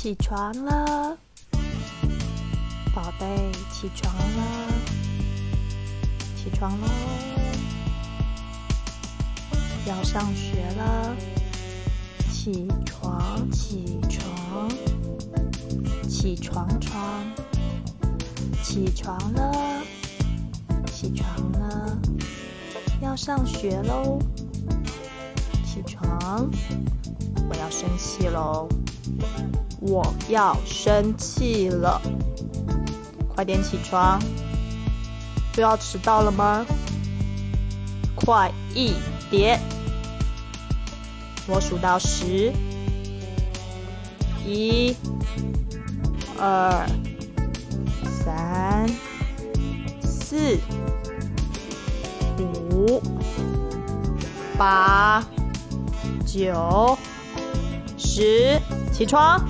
起床了，宝贝，起床了，起床喽，要上学了，起床，起床，起床床，起床了，起床了，要上学喽，起床，我要生气喽。我要生气了，快点起床！又要迟到了吗？快一点！我数到十，一、二、三、四、五、八、九、十，起床！